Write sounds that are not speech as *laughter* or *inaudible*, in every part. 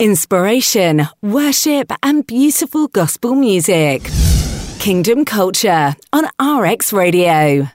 Inspiration, worship, and beautiful gospel music. Kingdom Culture on RX Radio.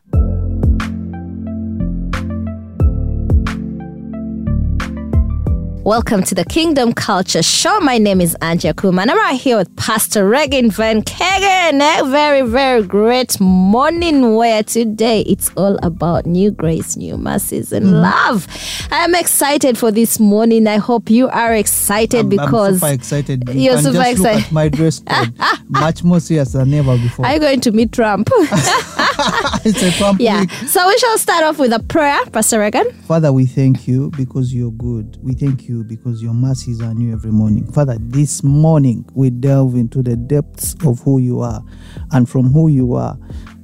Welcome to the Kingdom Culture Show. My name is Anja Kuma, and I'm right here with Pastor Regan Van Kagan. A very, very great morning where today it's all about new grace, new mercies, and Mm-hmm. love. I'm excited for this morning. I hope you are excited I'm, because I'm super excited. You You're super just look excited. at my dress code, *laughs* much more serious than ever before. are you going to meet Trump? *laughs* *laughs* it's a Trump yeah. week. So we shall start off with a prayer, Pastor Regan. Father, we thank you because you're good. We thank you because your mercies are new every morning. Father, this morning we delve into the depths of who you are, and from who you are,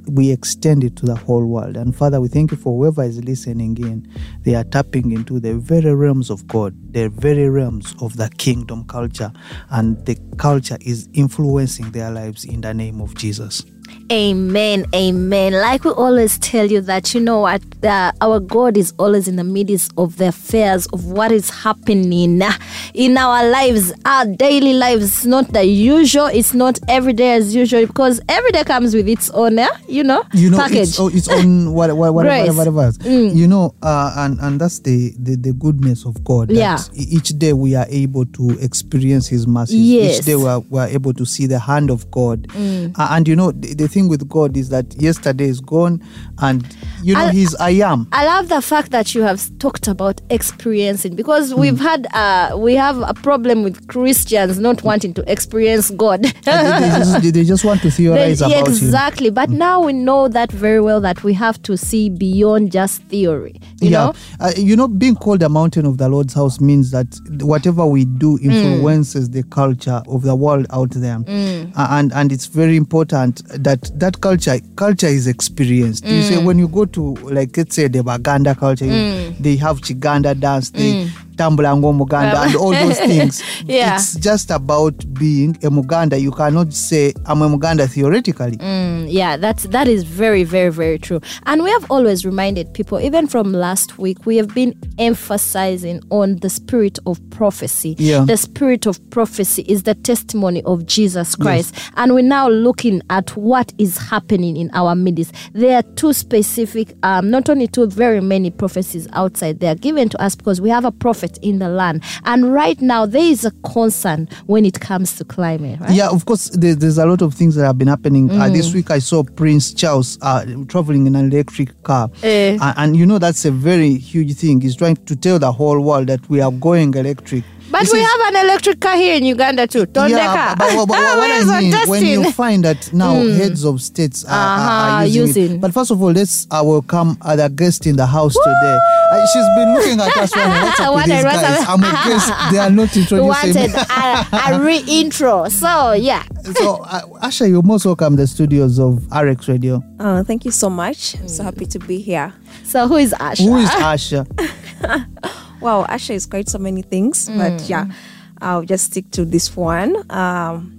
we extend it to the whole world. And Father, we thank you for whoever is listening in. They are tapping into the very realms of God, the very realms of the kingdom culture, and the culture is influencing their lives in the name of Jesus. Amen, amen. Like we always tell you that, you know what, uh, our God is always in the midst of the affairs of what is happening uh, in our lives, our daily lives. It's not the usual, it's not every day as usual because every day comes with its own, uh, you know, you know package. it's, oh, it's on *laughs* what, what, whatever, Grace. whatever, whatever. you know uh, and and that's the, the the goodness of god that Yeah. each day we are able to experience his mercy Yes. each day we are, we are able to see the hand of god Mm. Uh, and you know the, the thing with god is that yesterday is gone and you know I'll- he's i am I love the fact that you have talked about experiencing because we've Hmm. had uh, we have a problem with Christians not wanting to experience God. they, they just, they just want to *laughs* theorize Then- about him exactly. But now we know that very well that we have to see beyond just theory. You yeah, know? uh, you know, being called a mountain of the Lord's house means that whatever we do Mm. influences the culture of the world out there, Mm. Uh, and and it's very important that that that culture culture is experienced. You Mm. say when you go to like let's say the Baganda culture, you- they have Kiganda dance, they tambula ng'omuganda, and all those *laughs* things. Yeah. It's just about being a Muganda. You cannot say I'm a Muganda theoretically. Mm, yeah, that's that is very, very, very true. And we have always reminded people, even from last week, we have been emphasizing on the spirit of prophecy. Yeah. The spirit of prophecy is the testimony of Jesus Christ. And we're now looking at what is happening in our midst. There are two specific, um, not only two, very many prophecies outside there given to us because we have a prophet in the land. And right now, there is a concern when it comes to climate, right? Yeah, of course, there, there's a lot of things that have been happening. Uh, this week, I saw Prince Charles uh, traveling in an electric car. Eh. And you know, that's a very huge thing. He's trying to tell the whole world that we are going electric. But This we is- have an electric car here in Uganda too. Tondeka. Yeah, but, but, but Ah, *laughs* what where's I mean, when you find that now heads of states are, are- Uh-huh, are using, using. it. But first of all, let's uh, welcome other guest in the house today. Uh, she's been looking at us when what's up with these guys? up? I'm a *laughs* guest. They are not We introducing wanted me. a, a *laughs* re-intro. So yeah. so, uh, Asha, you're most welcome to the studios of RX Radio. Oh, thank you so much. I'm so happy to be here. So who is Asha? Who is Asha? Wow, Asha is quite so many things, but yeah, I'll just stick to this one. Um,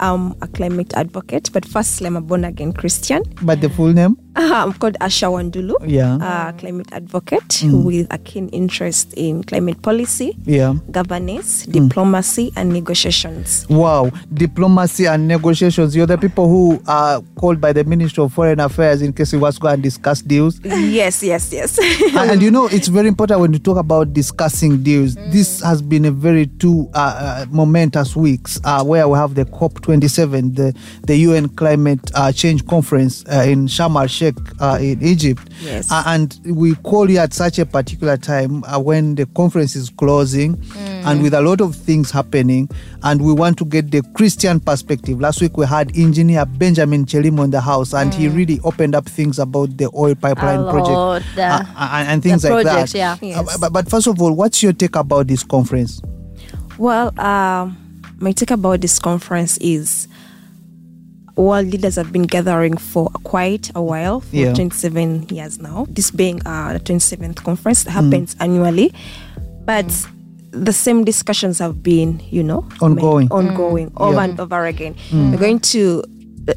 I'm a climate advocate, but firstly, I'm a born again Christian. But the full name? I'm called Asha Wandulu, Yeah. a climate advocate with a keen interest in climate policy, Yeah. governance, diplomacy, and negotiations. Wow. Diplomacy and negotiations. You're the people who are called by the Ministry of Foreign Affairs in case we was going to discuss deals. yes, yes, yes. *laughs* and, and you know, it's very important when you talk about discussing deals. This has been a very two uh, uh, momentous weeks uh, where we have the COP27, the, the UN Climate uh, Change Conference uh, in Sharm el Sheikh uh, in Egypt. Yes. Uh, and we call you at such a particular time uh, when the conference is closing and with a lot of things happening. And we want to get the Christian perspective. Last week we had engineer Benjamin Chelimo in the house, and he really opened up things about the oil pipeline A project lot, uh, uh, and, and things like project, that. yeah. Yes. Uh, but, but first of all, what's your take about this conference? Well, um, my take about this conference is world leaders have been gathering for quite a while, for Yeah. 27 years now. This being uh, the 27th conference that happens mm. annually, but the same discussions have been, you know, Ongoing. ma- ongoing mm. over Yeah. and over again. Mm. We're going to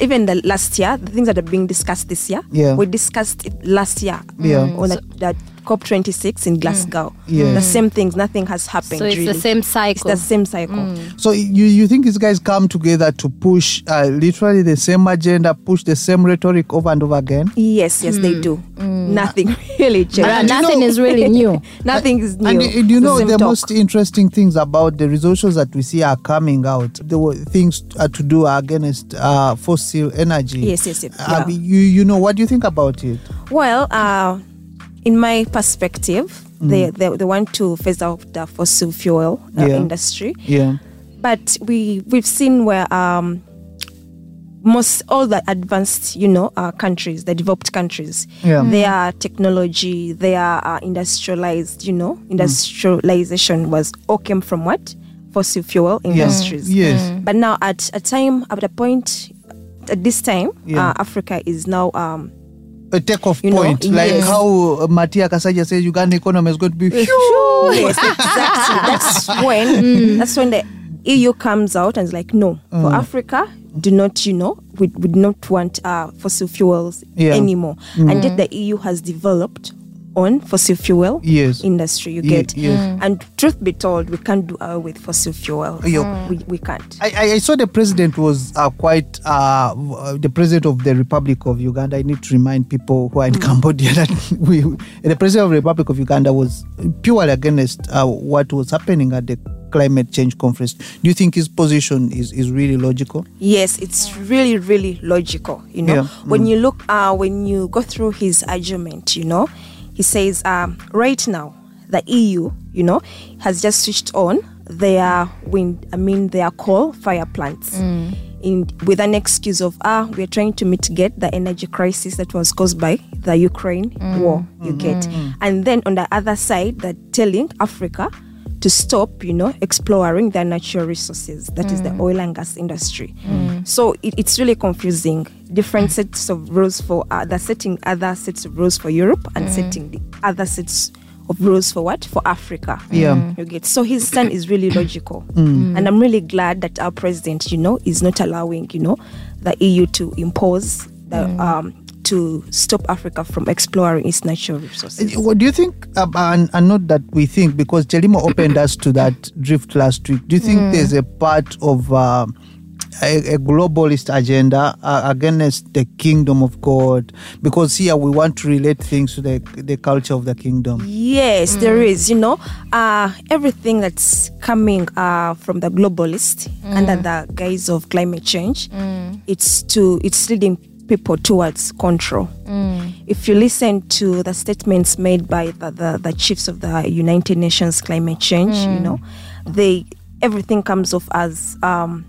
even the last year, the things that are being discussed this year, Yeah. we discussed it last year Yeah. on the, the COP26 in Glasgow. Yeah. The same things, nothing has happened. So it's the really. same It's cycle. the same cycle. So you, you think these guys come together to push uh, literally the same agenda, push the same rhetoric over and over again? Yes, yes, they do. Nothing *laughs* really changed. Uh, nothing know- is really new. *laughs* Nothing is new. And do you know same the most interesting things about the resolutions that we see are coming out? There were things uh, to do against uh, fossil energy. Yes, yes, yes, Uh, yeah. you you know what do you think about it? Well, uh, in my perspective, they, they they want to phase out the fossil fuel uh, Yeah. industry, Yeah. but we we've seen where um, most all the advanced, you know, uh, countries, the developed countries, Yeah. their technology, their uh, industrialized, you know, industrialization was all came from what fossil fuel industries. Yes. But now at a time, at a point, at this time, Yeah. uh, Africa is now um, A takeoff You know, point, like yes. how uh, Matia Kasaija says Uganda economy is going to be huge. yes, *laughs* exactly. That's when that's when the EU comes out and is like, no, for Africa, do not, you know, we we do not want uh, fossil fuels Yeah. anymore. And yet the EU has developed on fossil fuel Yes. industry. You Ye- get, yes. and truth be told, we can't do away with fossil fuel. Yeah. We, we can't. I, I- I saw the president was uh, quite uh, uh, the president of the Republic of Uganda. I need to remind people who are in Cambodia *laughs* that we, the president of the Republic of Uganda was purely against uh, what was happening at the climate change conference. Do you think his position is, is really logical? Yes, it's really, really logical. You know, Yeah. when you look, uh, when you go through his argument, you know, he says, um, right now, the EU, you know, has just switched on their wind, I mean, their coal fire plants. In, with an excuse of ah we are trying to mitigate the energy crisis that was caused by the Ukraine war you get. And then on the other side they're telling Africa to stop, you know, exploring their natural resources. That is the mm. oil and gas industry. Mm. So it, it's really confusing. Different sets of rules for uh, they're setting other sets of rules for Europe and mm. setting the other sets of rules for what for Africa. Yeah. you get. So his stand is really logical, and I'm really glad that our president, you know, is not allowing, you know, the EU to impose the um to stop Africa from exploring its natural resources. What do you think, uh, and, and not that we think, because Chelimo opened us to that drift last week, do you think there's a part of uh, a, a globalist agenda uh, against the kingdom of God? Because here we want to relate things to the, the culture of the kingdom. Yes, there is. You know, uh, everything that's coming uh, from the globalist under the guise of climate change, it's to it's leading people towards control. Mm. If you listen to the statements made by the, the, the chiefs of the United Nations climate change, you mm. know, they everything comes off as um,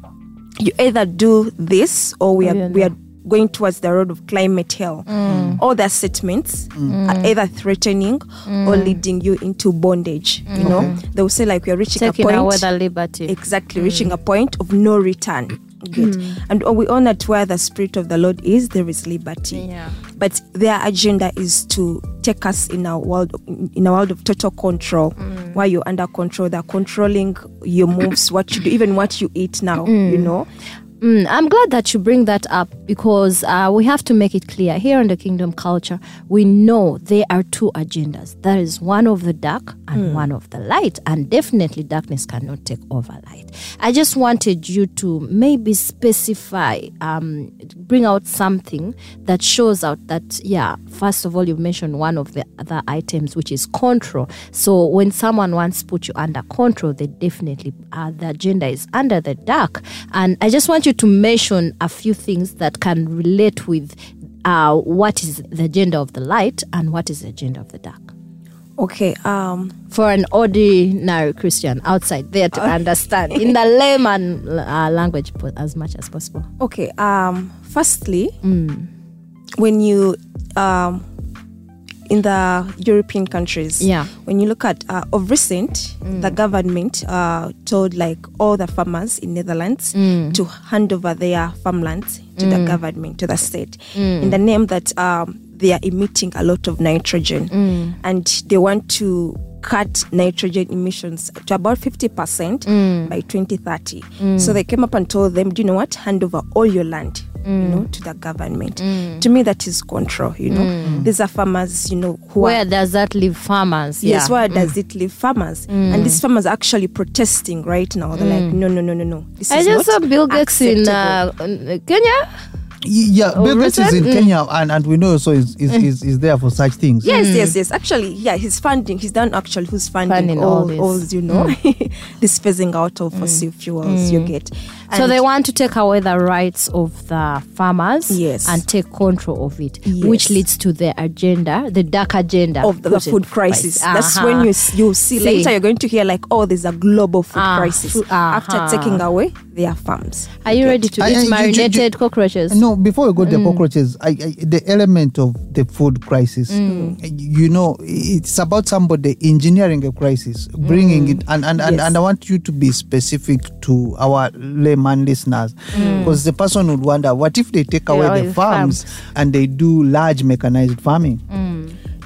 you either do this or we are Yeah, we are going towards the road of climate hell. Mm. All their statements are either threatening or leading you into bondage. You know, they will say like we are reaching Taking a point away the liberty. exactly reaching a point of no return. Good. Hmm. And we own that where the spirit of the Lord is, there is liberty. Yeah. But their agenda is to take us in a world in a world of total control, hmm. where you're under control. They're controlling your moves, what you do, even what you eat now. You hmm. know, Mm, I'm glad that you bring that up because uh, we have to make it clear here in the kingdom culture, we know there are two agendas. There is one of the dark and one of the light, and definitely darkness cannot take over light. I just wanted you to maybe specify, um, bring out something that shows out that, yeah, first of all, you mentioned one of the other items, which is control. So when someone wants to put you under control, they definitely, uh, the agenda is under the dark. And I just want you to mention a few things that can relate with uh, what is the agenda of the light and what is the agenda of the dark. okay. Um, For an ordinary Christian outside there to understand in the layman uh, language as much as possible. Okay. Um. Firstly, when you um, in the European countries, Yeah. When you look at uh, of recent, the government uh, told like all the farmers in Netherlands to hand over their farmlands to the government to the state. In the name that um, they are emitting a lot of nitrogen. And they want to cut nitrogen emissions to about 50% Mm. by 2030. So they came up and told them, do you know what? Hand over all your land. You Mm. know, to the government. To me, that is control. You know, these are farmers. You know, who Mm. Where are does that leave farmers? Yes, yeah. Mm. where does it leave farmers? And these farmers are actually protesting right now. They're like, no, no, no, no, no. This I is just saw Bill Gates in uh, in Kenya. Y- Yeah, Oh, Bill Gates is in Mm. Kenya, and, and we know so is is, mm. is is there for such things. Yes, mm. yes, yes. Actually, yeah, he's funding. He's done actually who's funding, Funding all all, this. all, you know, mm. *laughs* this phasing out of fossil fuels. You get. So they want to take away the rights of the farmers Yes. and take control of it, Yes. which leads to the agenda, the dark agenda of the, the food place. crisis. That's Uh-huh. when you you see, See. later you're going to hear like, oh, there's a global food Ah, crisis after uh-huh. taking away their farms. Are you ready to I- I- eat you- you- marinated you- cockroaches? No, before we go to Mm. the cockroaches, I, I, the element of the food crisis, Mm. you know, it's about somebody engineering a crisis, bringing it, and and, and, Yes. and I want you to be specific to our layman listeners, because the person would wonder, what if they take away Mm. Yeah, the the farms and they do large mechanized farming?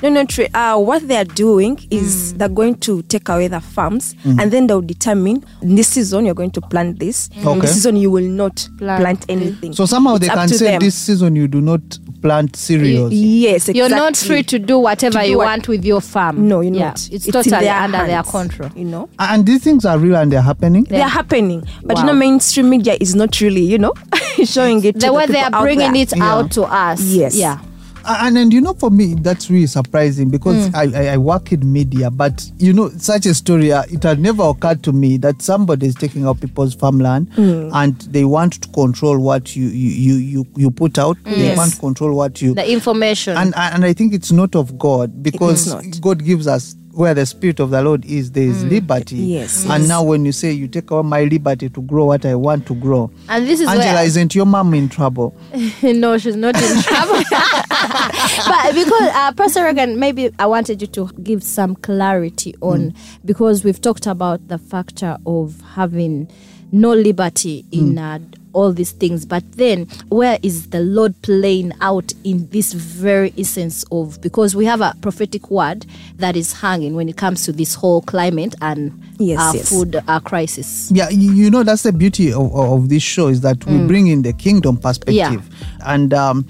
No, no, Trey. Uh, what they are doing Mm. is they're going to take away the farms and then they'll determine this season you're going to plant this. Okay. This season you will not Plant plant, anything. So somehow It's they can say them. this season you do not plant cereals. Yes, exactly. You're not free to do whatever To do you what- want with your farm. No, you're Yeah, not. It's, in totally their under their control. You know, and these things are real and they're happening. they are happening, but you Wow. know, mainstream media is not really, you know, *laughs* showing it. to The way they are bringing it Yeah. out to us. Yes. Yeah. And and you know for me that's really surprising because Mm. I, I I work in media but you know such a story uh, it had never occurred to me that somebody is taking out people's farmland Mm. and they want to control what you you you you, you put out they Yes. want to control what you The information. and and I think it's not of God because. God gives us where the spirit of the Lord is, there is liberty. Yes, And yes. now when you say you take away my liberty to grow what I want to grow, And this is Angela, isn't your mom in trouble? *laughs* no, she's not in trouble. *laughs* but because uh, Pastor Regan, maybe I wanted you to give some clarity on because we've talked about the factor of having no liberty in uh, all these things. But then, where is the Lord playing out in this very essence of because we have a prophetic word that is hanging when it comes to this whole climate and Yes, uh, yes. food our crisis. Yeah, you know that's the beauty of, of this show is that we bring in the kingdom perspective, and um,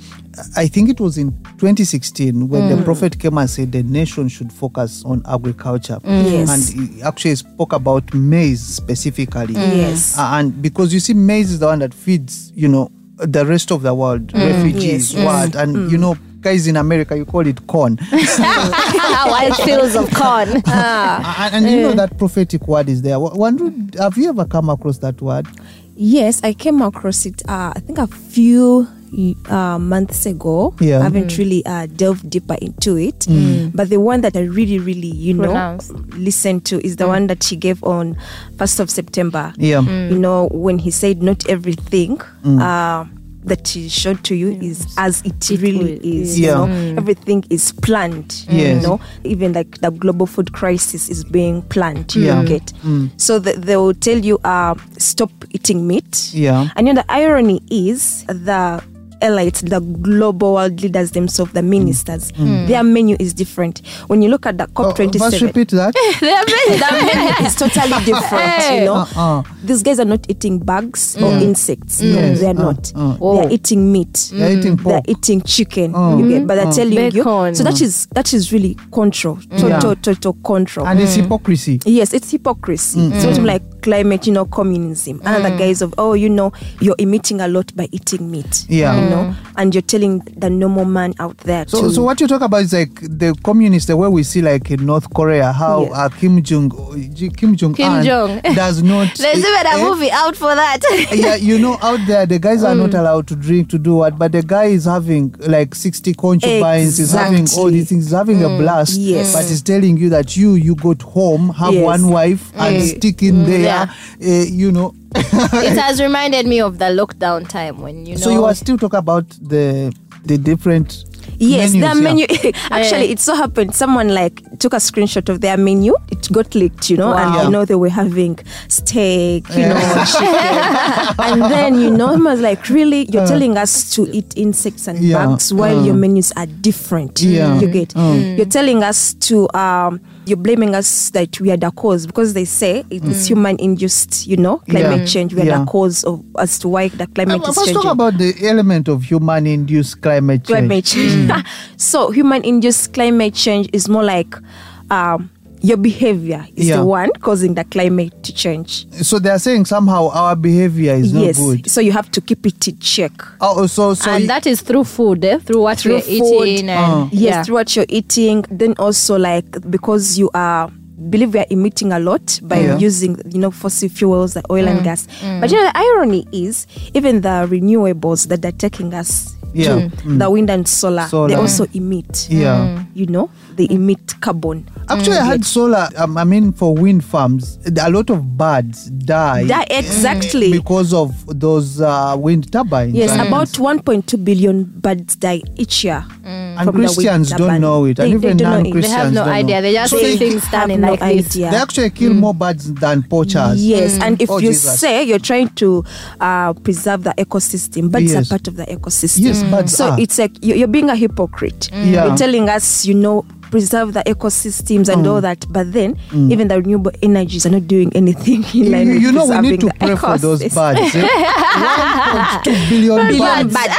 I think it was in 2016 when the mm. prophet came and said the nation should focus on agriculture, mm. Yes. and he actually spoke about maize specifically. Mm. Yes. Uh, and because you see, maize is the one that feeds you know the rest of the world, refugees, Yes, yes. what, and you know. Guys in America, you call it corn, *laughs* White fields of corn. *laughs* Ah. and, and you know that prophetic word is there. Have you ever come across that word? Yes, I came across it. Uh, I think a few uh, months ago. Yeah. I haven't really uh, delved deeper into it. But the one that I really, really, you know, Pronounce. listened to is the one that he gave on first of September. Yeah. You know, when he said, "Not everything." Uh, that he showed to you is as it, It really will- is. Yeah. You know, everything is planned. Yes. You know, even like the global food crisis is being planned. You Yeah. get. So the, they will tell you, uh, stop eating meat. Yeah. And you know, the irony is the elites, the global world leaders themselves, the ministers, mm. Mm. their menu is different. When you look at the Oh, COP27, First, repeat that. *laughs* the menu is totally *laughs* different. You know, Uh-uh. these guys are not eating bugs or mm. insects. No, Yes. they are Uh, not. uh. They Oh. are eating meat. They're eating pork. They're eating chicken. Oh. You get, but they're Oh. telling Bacon. you. So that is that is really control, total, Yeah. total control. and it's hypocrisy. Yes, it's hypocrisy. So It's not like climate, you know, communism. Another guise of, oh, you know, you're emitting a lot by eating meat. Yeah. You know, and you're telling the normal man out there So, to. so what you talk about is like the communists, the way we see like in North Korea, how Yes. uh, Kim Jong Kim Jong Kim Jong. *laughs* does not. *laughs* There's even a eh, movie out for that. *laughs* yeah, you know, out there the guys are not allowed to drink to do what, but the guy is having like sixty concubines, he's having all these things, he's having a blast. Yes. but he's telling you that you you go home, have Yes. one wife, and Mm. stick in there. Yeah. eh, you know. *laughs* it has *laughs* reminded me of the lockdown time when you know. so you are still talking about the the different. Yes, menus, their yeah. menu. *laughs* Actually, it so happened someone like took a screenshot of their menu. It got leaked, you know, and Wow. you know they were having steak, you Yeah. know, chicken, and then you know, I was like, really, you're telling us to eat insects and Uh. Yeah. bugs while Uh. your menus are different. Yeah. you get. Mm. You're telling us to um you're blaming us that we are the cause because they say it's human induced, you know, climate Yeah. change. We are Yeah. the cause of as to why the climate is Let's talk about the element of human-induced climate change. climate change. *laughs* so human induced climate change is more like um, your behavior is Yeah. the one causing the climate to change. So they are saying somehow our behavior is not yes. good. So you have to keep it in check. Oh, so so and that is through food, eh? through what Through we're food. eating. Uh. And, Yes, yeah. through what you're eating. Then also like because you are believe we are emitting a lot by Yeah. using you know fossil fuels, the oil Mm. and gas. But you know the irony is even the renewables that are taking us Yeah. to the wind and solar, Solar. they also emit. yeah. You know, they emit carbon. Actually, I had solar. Um, I mean, for wind farms, a lot of birds die. That exactly. because of those uh, wind turbines. Yes, And- about 1.2 billion birds die each year. and from the wind Christians don't know it, and They- they even don't know it. They non-Christians They have no don't know. idea. They just So see things standing like no this. idea. They actually kill more birds than poachers. Yes, and if Oh, you Jesus. say you're trying to uh, preserve the ecosystem, birds Yes. are part of the ecosystem. Yes, Mm. birds so are. it's like you- you're being a hypocrite. Yeah. You're telling us, you know, preserve the ecosystems and all that, but then even the renewable energies are not doing anything in You, line you- with you know, we need to pray for those birds. eh? *laughs* 1.2 billion birds birds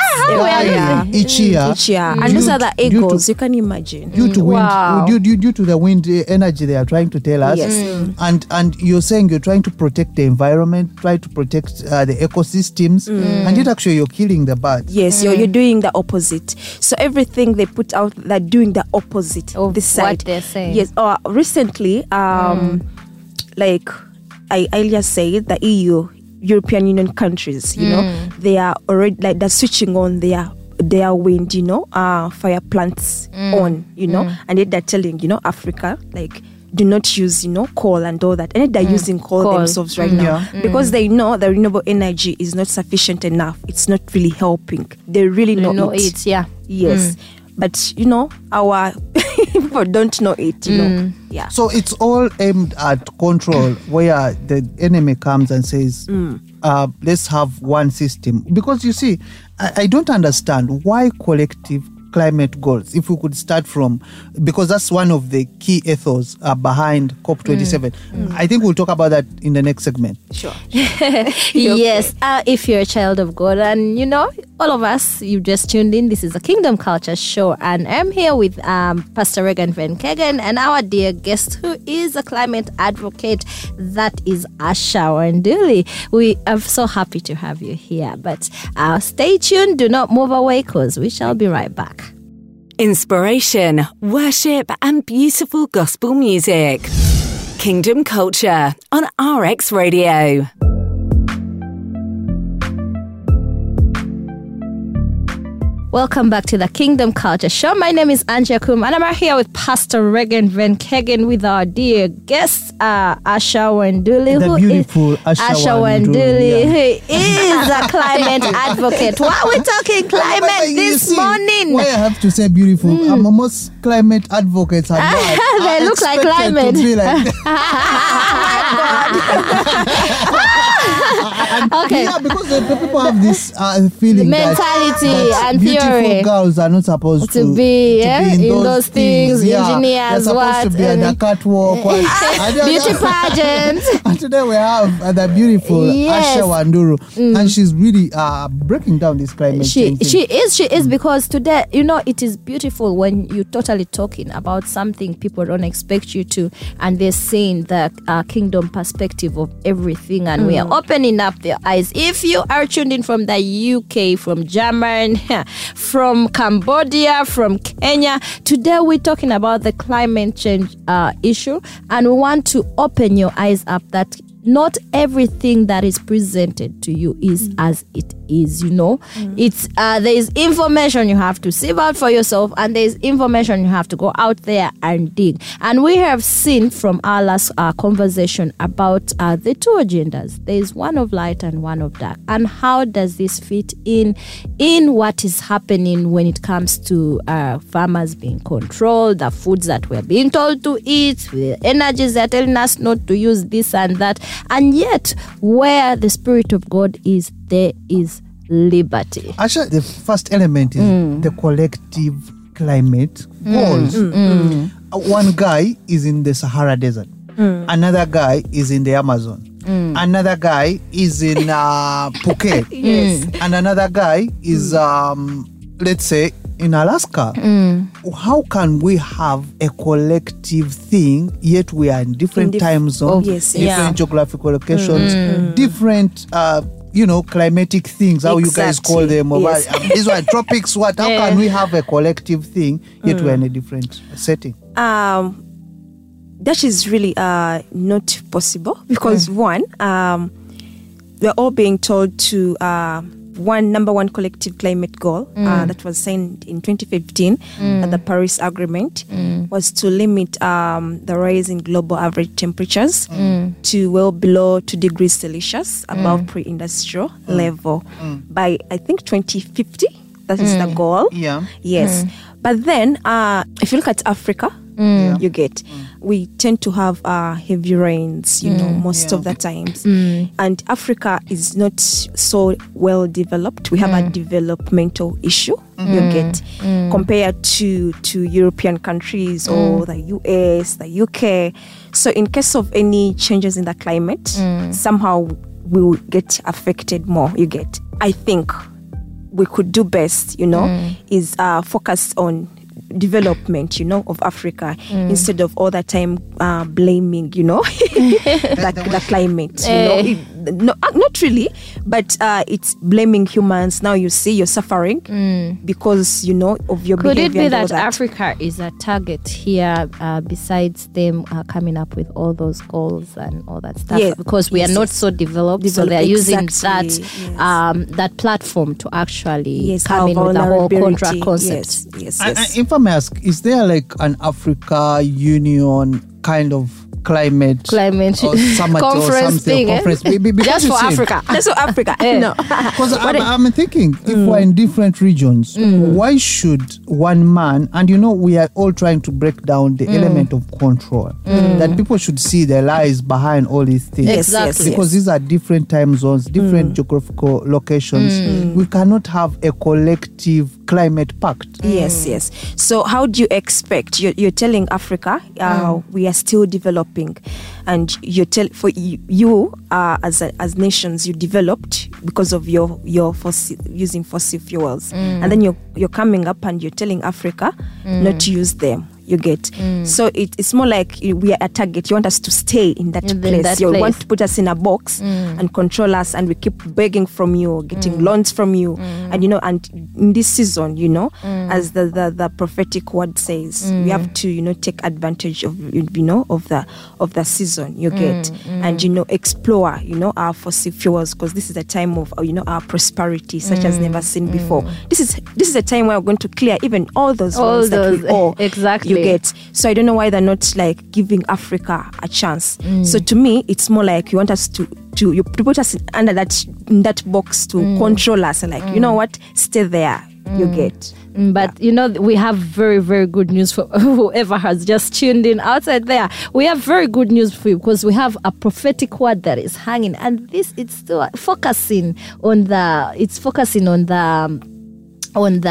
yeah. each year. Each year. due And those are the to- eagles, you can imagine. due to wind Wow. due, due, due to the wind uh, energy they are trying to tell us Yes. Mm. and and you're saying you're trying to protect the environment try to protect uh, the ecosystems Mm. and yet actually you're killing the birds Yes, you're, you're doing the opposite. So everything they put out, they're doing the opposite Of this what they're saying. Yes. Uh, recently, um, mm. like I earlier said, the EU, European Union countries, you know, mm. they are already like they're switching on their their wind, you know, uh, fire plants mm. on, you know, and yet they're telling, you know, Africa like. Do not use, you know, coal and all that. And they're using coal, Coal. themselves right now Yeah. because they know the renewable energy is not sufficient enough. It's not really helping. They really know, know it. it, yeah. Yes, but you know our *laughs* people don't know it. You know, yeah. so it's all aimed at control where the enemy comes and says Mm. uh, let's have one system because you see I, I don't understand why collective climate goals if we could start from because that's one of the key ethos uh, behind cop27 Mm. i think we'll talk about that in the next segment Sure. *laughs* *laughs* Yes, uh, if you're a child of God, and you know, all of us, you've just tuned in. This is a Kingdom Culture Show, and I'm here with um, Pastor Regan Van Kegen and our dear guest, who is a climate advocate. That is Asha Wanduli. We are so happy to have you here. But uh, stay tuned. Do not move away, cause we shall be right back. Inspiration, worship, and beautiful gospel music. Kingdom Culture on RX Radio. Welcome back to the Kingdom Culture Show. My name is Anja Kum, and I'm here with Pastor Regan Van Kegen with our dear guest, uh, Asha Wanduli. The who is- beautiful Asha Wanduli, Wanduli, who is a climate *laughs* advocate. Why are we talking But climate you this see, morning? Why I have to say beautiful? Um, most climate advocates are *laughs* not. They are look like climate. To *laughs* be *laughs* Okay. Yeah, because the, the people have this uh, feeling that- Mentality that and beautiful theory. girls are not supposed to, To be, yeah, in those things, Yeah, engineers, they're supposed what, to be at the catwalk. *laughs* what- Beauty *laughs* pageant. And today we have uh, the beautiful Yes. Mm. Asha Wanduru, and she's really uh, breaking down this climate she change. thing. she is she is because today you know it is beautiful when you're totally talking about something people don't expect you to and they're seeing the uh, kingdom perspective of everything and we are opening up their eyes. If you are tuned in from the uk from germany *laughs* from cambodia from kenya today we're talking about the climate change uh, issue and we want to open your eyes up that not everything that is presented to you is as it is you know. It's uh, there is information you have to sieve out for yourself and there is information you have to go out there and dig. And we have seen from our last uh, conversation about uh, the two agendas. There is one of light and one of dark. And how does this fit in in what is happening when it comes to uh, farmers being controlled the foods that we're being told to eat the energies they're telling us not to use this and that. And yet where the spirit of god is there is liberty Asha, the first element is Mm. the collective climate mm. goals. Mm. Mm. Uh, one guy is in the Sahara Desert, another guy is in the Amazon, another guy is in uh, *laughs* Phuket, Yes. and another guy is, um, let's say, in Alaska. How can we have a collective thing yet we are in different dif- time zones, yes, different yeah. geographical locations, different. Uh, you know, climatic things, how you guys call them. or yes. what- um, These tropics. What? How can we have a collective thing yet we're in a different setting? um, that is really uh, not possible because one, um, we're all being told to uh, one number one collective climate goal uh, mm. that was signed in 2015 mm. at the Paris Agreement mm. was to limit um, the rise in global average temperatures to well below two degrees Celsius above pre-industrial level by I think 2050. That is the goal. Yeah. Yes. But then, uh, if you look at Africa, you get, we tend to have uh, heavy rains, you know, mm, most Yeah. of the times. Mm. And Africa is not so well developed. We have a mm. developmental issue, you get, compared to, to European countries or the US, the UK. So, in case of any changes in the climate, somehow we will get affected more, you get. I think we could do best, you know, is uh, focus on development, you know, of Africa instead of all the time uh, blaming, you know, *laughs* *laughs* the, the climate. You know, Eh. It- no, uh, not really, but uh, it's blaming humans. Now you see you're suffering because you know of your Could it behavior. be and all that, Africa is a target here, uh, besides them uh, coming up with all those goals and all that stuff? Yeah. Because we Yes, are not yes. so developed, so they are using exactly, that yes. um, that platform to actually yes, come in with the whole vulnerability. contra concept. Yes, yes, And- yes. and if I may ask, is there like an Africa Union kind of climate, Climate or summit or conference something? thing, eh? conference? Be- be- because Just for see, Africa. *laughs* That's for Africa. *laughs* Eh. no. *laughs* Because I'm, I'm thinking, if mm. we're in different regions, mm. Mm. why should one man, and you know, we are all trying to break down the element of control, that people should see the lies behind all these things. Yes, Exactly. yes, Because these are different time zones, different geographical locations. We cannot have a collective climate pact. Yes, yes. So, how do you expect? You're, you're telling Africa uh, we are still developing, and you tell for you, you uh, as a, as nations you developed because of your your fossil, using fossil fuels, and then you're you're coming up and you're telling Africa not to use them. You get mm. so it, it's more like we are a target. You want us to stay in that In place. that you place. want to put us in a box mm. and control us, and we keep begging from you, getting mm. loans from you, and you know, and in this season, you know, as the, the the prophetic word says, we have to you know take advantage of you know of the of the season you get, and you know explore you know our fossil fuels because this is a time of you know our prosperity such as never seen before. This is this is a time where we're going to clear even all those All loans that we *laughs* owe. exactly. You get so I don't know why they're not like giving Africa a chance. Mm. So to me, it's more like you want us to to you put us under that in that box to Mm. control us. Like you know what, stay there. You get. Mm, But you know, we have very, very good news for *laughs* whoever has just tuned in outside there. We have very good news for you because we have a prophetic word that is hanging, and this it's still focusing on the. It's focusing on the. um, on the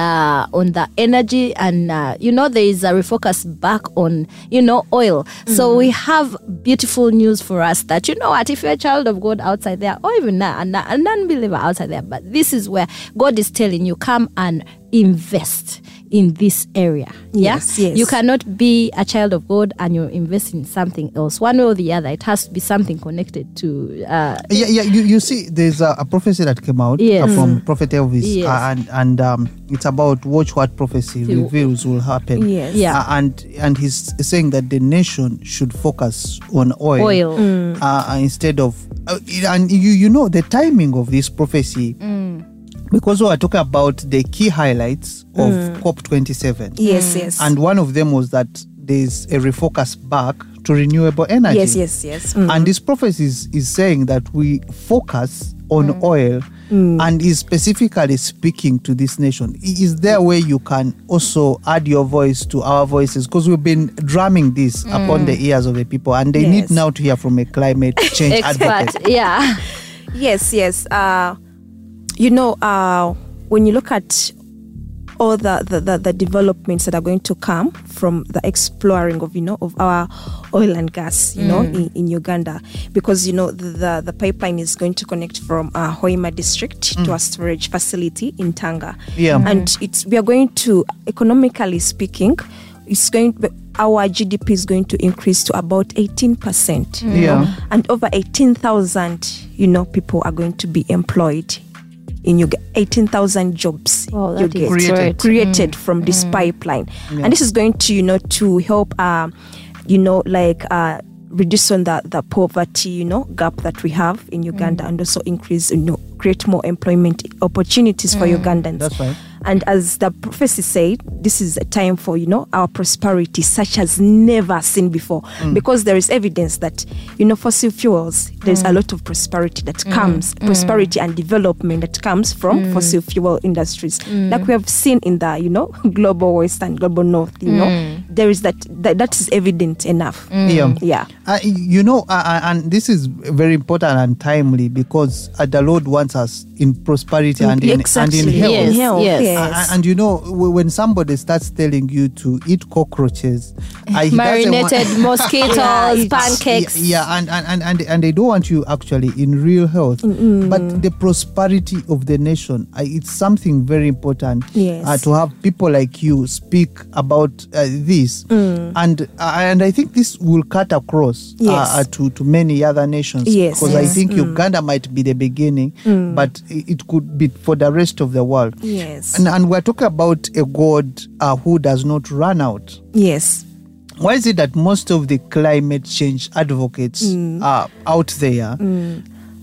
on the energy and uh, you know there is a refocus back on you know oil. So we have beautiful news for us that you know what if you're a child of god outside there or even an, a, a non-believer outside there but this is where god is telling you come and invest in this area yeah Yes, yes. you cannot be a child of god and you're investing in something else one way or the other it has to be something connected to uh, Yeah, yeah. You, you see, there's a, a prophecy that came out Yes. uh, from Prophet Elvis, Yes. uh, and and um, it's about watch what prophecy See, reveals will happen. Yes. Yeah. Uh, and and he's saying that the nation should focus on oil, oil uh, instead of uh, and you you know the timing of this prophecy because we are talking about the key highlights of mm. COP27, Yes, mm. yes. and one of them was that there's a refocus back to renewable energy. yes, yes, yes. Mm. And this prophecy is, is saying that we focus on mm. oil and is specifically speaking to this nation. Is there a way you can also add your voice to our voices? Because we've been drumming this upon the ears of the people and they need now to hear from a climate change *laughs* advocate. yeah Yes, yes. Uh, you know, uh, when you look at all the, the, the, developments that are going to come from the exploring of you know of our oil and gas you know in, in Uganda because you know the, the pipeline is going to connect from uh, Hoima district to a storage facility in Tanga Yeah. and it's we are going to economically speaking it's going our GDP is going to increase to about 18% you know, Yeah. and over 18,000 you know people are going to be employed in Uganda 18,000 jobs Wow, you get Created. great. created from this pipeline Yeah. and this is going to you know to help uh, you know like uh, reduce on the, the poverty you know gap that we have in uganda and also increase you know create more employment opportunities for ugandans That's right. And as the prophecy said this is a time for you know our prosperity such as never seen before. Because there is evidence that you know fossil fuels there's a lot of prosperity that comes prosperity and development that comes from fossil fuel industries. Like we have seen in the you know *laughs* global west and global north you know there is that, that that is evident enough. Yeah. yeah. Uh, you know, uh, uh, and this is very important and timely because uh, the Lord wants us in prosperity and in, exactly and in health. Yes, health, yes. yes. Uh, and you know, when somebody starts telling you to eat cockroaches, uh, he doesn't want- Marinated *laughs* mosquitoes, Yeah, pancakes. Yeah, yeah, and, and, and, and, and they don't want you actually in real health. But the prosperity of the nation, uh, it's something very important Yes. uh, to have people like you speak about uh, this. And uh, and I think this will cut across uh, Yes. uh, to, to many other nations. Yes, Because I yes. think Uganda might be the beginning, but it it could be for the rest of the world. yes And, and we're talking about a God uh, who does not run out. yes Why is it that most of the climate change advocates Mm. are out there?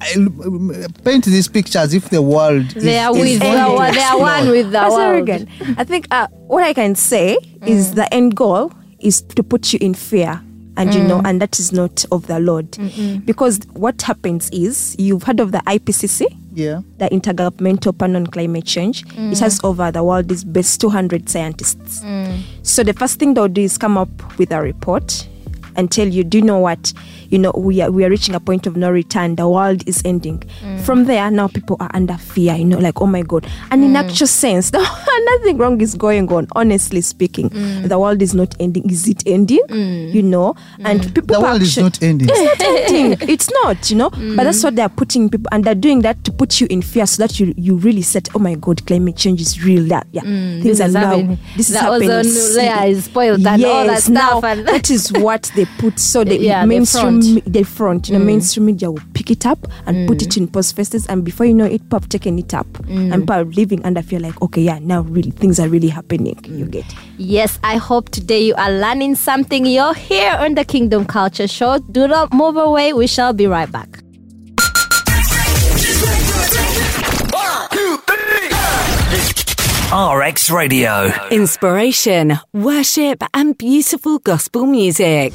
I- paint this picture as if the world They is, are is with the going to world. They are one with the Pastor world. Regan, I think uh, what I can say is the end goal is to put you in fear. And you know, and that is not of the Lord. Because what happens is you've heard of the IPCC, Yeah. the Intergovernmental Panel on Climate Change. It mm. has over the world is best 200 scientists. Mm. So the first thing they'll do is come up with a report and tell you, do you know what? You know, we are we are reaching a point of no return. The world is ending. Mm. From there, now people are under fear. You know, like oh my god. And in mm. actual sense, *laughs* nothing wrong is going on. Honestly speaking, mm. the world is not ending. Is it ending? You know, and people The world is not ending. it's not ending. *laughs* It's not, you know. But that's what they're putting people, and they're doing that to put you in fear, so that you you really said, "Oh my God, climate change is real." That yeah, things this are is now. happening. This is The happening. ozone layer is spoiled and all that Yes, stuff now and- that is what they put. So *laughs* the Yeah, mainstream, front. the front, you know, mm. mainstream media will pick it up and mm. put it in post faces, and before you know it, people have taken it up, mm. and people are living I feel Like, okay, yeah, now really things are really happening. You get. Yes, I hope today you are learning something. You're here on the Kingdom Culture Show. Do not move away. We shall be right back. RX Radio. Inspiration, worship, and beautiful gospel music.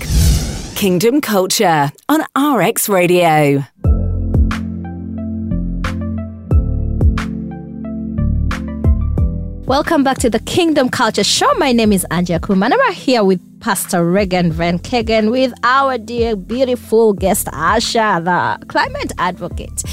Kingdom Culture on RX Radio. Welcome back to the Kingdom Culture Show. My name is Anja Kuman. I'm here with Pastor Regan Van Kegen with our dear, beautiful guest, Asha, the climate advocate.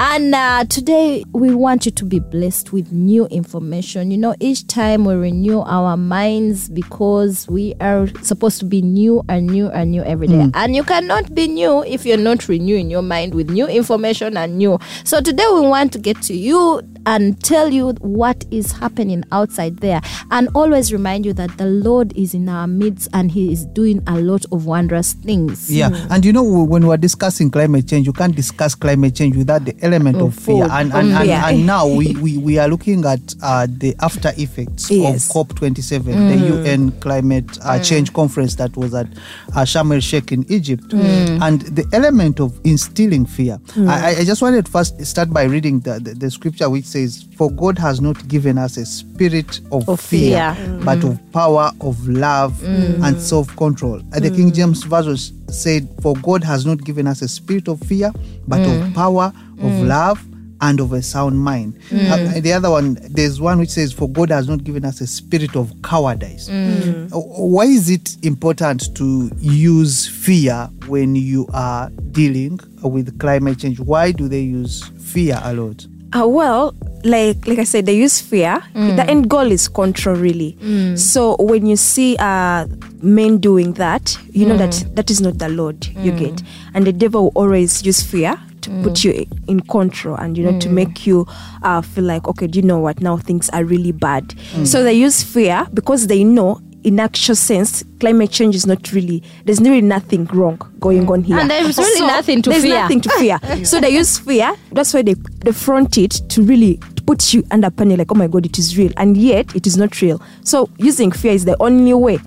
And uh, today we want you to be blessed with new information. You know, each time we renew our minds because we are supposed to be new and new and new every day. And you cannot be new if you're not renewing your mind with new information and new. So today we want to get to you and tell you what is happening outside there and always remind you that the Lord is in our midst and he is doing a lot of wondrous things. Yeah, and you know when we're discussing climate change, you can't discuss climate change without the element of fear. food. And and, and, Fear. and now we, *laughs* we, we are looking at uh, the after effects Yes. of COP27, the mm. UN climate uh, mm. change conference that was at uh, Sharm el Sheikh in Egypt, mm. and the element of instilling fear. I, I just wanted to first start by reading the, the, the scripture which says, "For God has not given us a spirit of, Of fear, fear. but of power, of love, and self control. Uh, the King James Version said, For God has not given us a spirit of fear, but of power, of love, and of a sound mind. Uh, the other one, there's one which says, For God has not given us a spirit of cowardice. Uh, Why is it important to use fear when you are dealing with climate change? Why do they use fear a lot? Uh, well, like like I said, they use fear. The end goal is control, really. So when you see uh, men doing that, you know that that is not the Lord. You get, and the devil will always use fear to put mm. you in control and you know to mm. make you uh, feel like okay, do you know what? Now things are really bad. Mm. So they use fear because they know. In actual sense, climate change is not really. There's really nothing wrong going on here, And there's really nothing to there's fear. nothing to fear. *laughs* so they use fear. That's why they they front it to really put you under panic. Like, oh my god, it is real, and yet it is not real. So using fear is the only way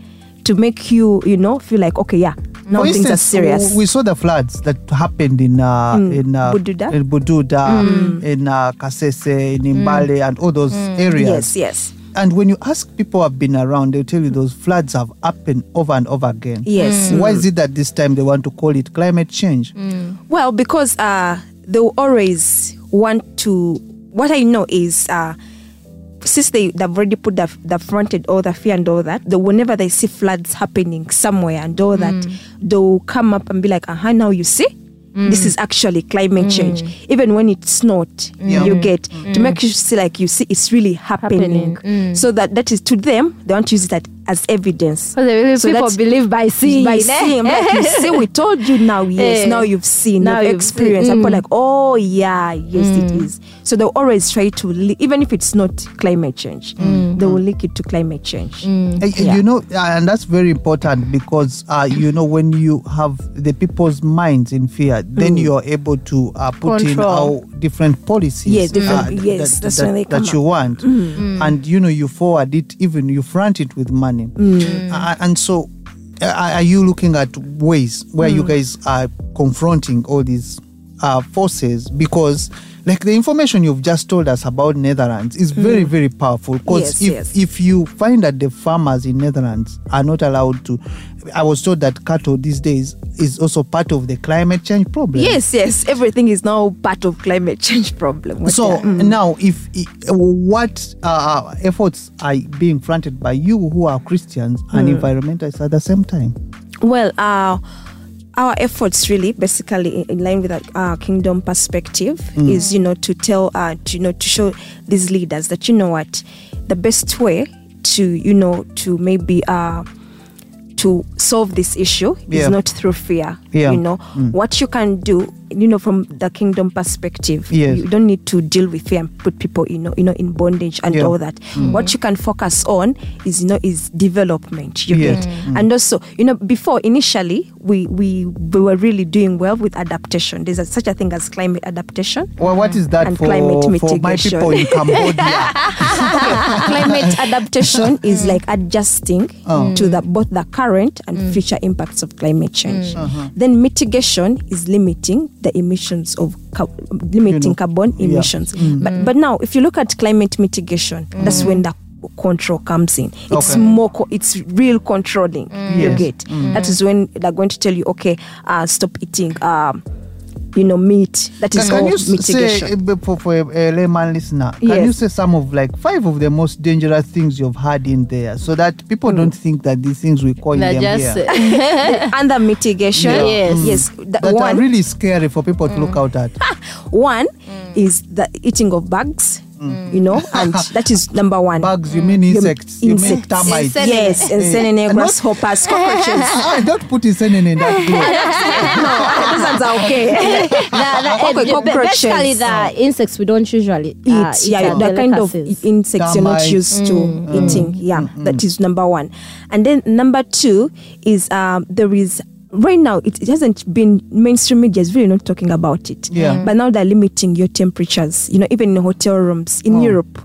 to make you, you know, feel like okay, yeah, now For things are serious. We saw the floods that happened in uh, in uh, Bududa. in Bududa, in uh, Kasese, in Mbale, and all those areas. yes, yes, And when you ask people who have been around, they'll tell you those floods have happened over and over again. yes. Why is it that this time they want to call it climate change? Well, because uh, they will always want to. What I know is, uh, since they, they've already put the, the fronted all the fear and all that, the, whenever they see floods happening somewhere and all that, mm. they'll come up and be like, uh huh, now you see? Mm. This is actually climate mm. change, even when it's not. Yeah. You get to make you see like you see it's really happening. Happening. So that that is to them they want to use it as evidence. Because really So people that's- believe by seeing. by eh? seeing, like you *laughs* see, we told you now, yes, Eh. now you've seen, Now you've you've experienced. seen, And people mm. like, oh yeah, yes, it is. So they'll always try to, li- even if it's not climate change, they will link it to climate change. Uh, Yeah. You know, uh, and that's very important because uh, you know when you have the people's minds in fear, then Mm. you are able to uh, put in Control. how different policies. Yes, different- uh, yes, that, that's that, when they that you up. want, and you know you forward it, even you front it with money, Uh, and so. uh, Are you looking at ways where you guys are confronting all these uh, forces? Because, like the information you've just told us about Netherlands is very, very powerful. Because Yes, if yes. if you find that the farmers in Netherlands are not allowed to, I was told that cattle these days is also part of the climate change problem. Yes, yes, everything is now part of climate *laughs* change problem. What So mm. now, if what uh, efforts are being fronted by you who are Christians and Mm. environmentalists at the same time? Well, uh, our efforts really, basically in, in line with our uh, kingdom perspective, is you know to tell, uh, to, you know, to show these leaders that you know what, the best way to you know to maybe uh, to solve this issue Yeah. is not through fear. Yeah. You know mm. what you can do. You know, from the kingdom perspective, Yes. you don't need to deal with fear and put people, you know, you know, in bondage and Yeah. all that. Mm. What you can focus on is, you know, is development. You Yeah. get, mm. and also, you know, before initially we we we were really doing well with adaptation. There's a, such a thing as climate adaptation. Well, what is that And for, climate for my people in Cambodia? *laughs* *laughs* climate adaptation is mm. like adjusting Oh. to the mm. both the current and mm. future impacts of climate change. Uh-huh. Then mitigation is limiting the emissions of ca- limiting You know, carbon yeah. emissions. But but now if you look at climate mitigation, that's when the control comes in. It's Okay. more co- it's real controlling. You Yes. get. That is when they're going to tell you, okay, uh, stop eating um, you know, meat. That is Can, can all you mitigation. say, for, for a, a layman listener, can Yes. you say some of like five of the most dangerous things you've had in there so that people hmm. don't think that these things we call They're them just here eh, *laughs* under mitigation. Yeah. Yes. Mm. Yes. The that one are really scary for people to hmm. look out at? *laughs* one hmm. is the eating of bugs. You know, and that is number one. Bugs, you mean Your insects? You mean termites? Yes, and Eh, senene, and not- grasshoppers, cockroaches. *laughs* Ah, don't put insenin in that *laughs* group. no, those ones are okay. the, the, Okay, the- cockroaches. basically the insects we don't usually eat. uh, yeah, the kind of delicacies. insects you're not Termites. used to eating. Yeah, that is number one. And then number two is um, there is right now it, it hasn't been mainstream media is really not talking about it. Yeah. Mm. But now they're limiting your temperatures. You know, even in hotel rooms in Europe,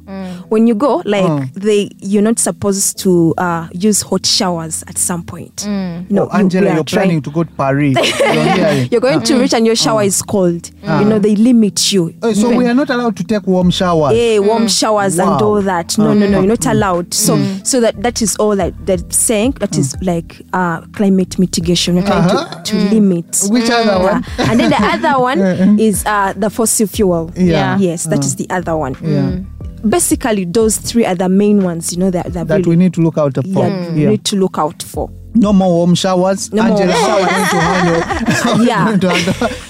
when you go, like Oh. they you're not supposed to uh, use hot showers at some point. Mm. Oh, you know, oh, Angela, we you're planning to go to Paris. *laughs* You're. You're going to mm. reach and your shower oh. is cold. You ah. know, they limit you. Oh, so Even- we are not allowed to take warm showers. yeah, mm. warm showers and all that. No, no, no, you're not allowed. So, so that that is all that they're saying. That is like uh, climate mitigation. We're trying Uh-huh. to, to limit. Which other one? Yeah. and then the other *laughs* one is uh, the fossil fuel. Yeah. Yes, that is uh. the other one. Yeah. Basically, those three are the main ones. You know that that, That really, we need to look out for. yeah, you Yeah. need to look out for. No more warm showers. No more Angela, warm how are you going to handle? *laughs* Yeah. going to handle- *laughs*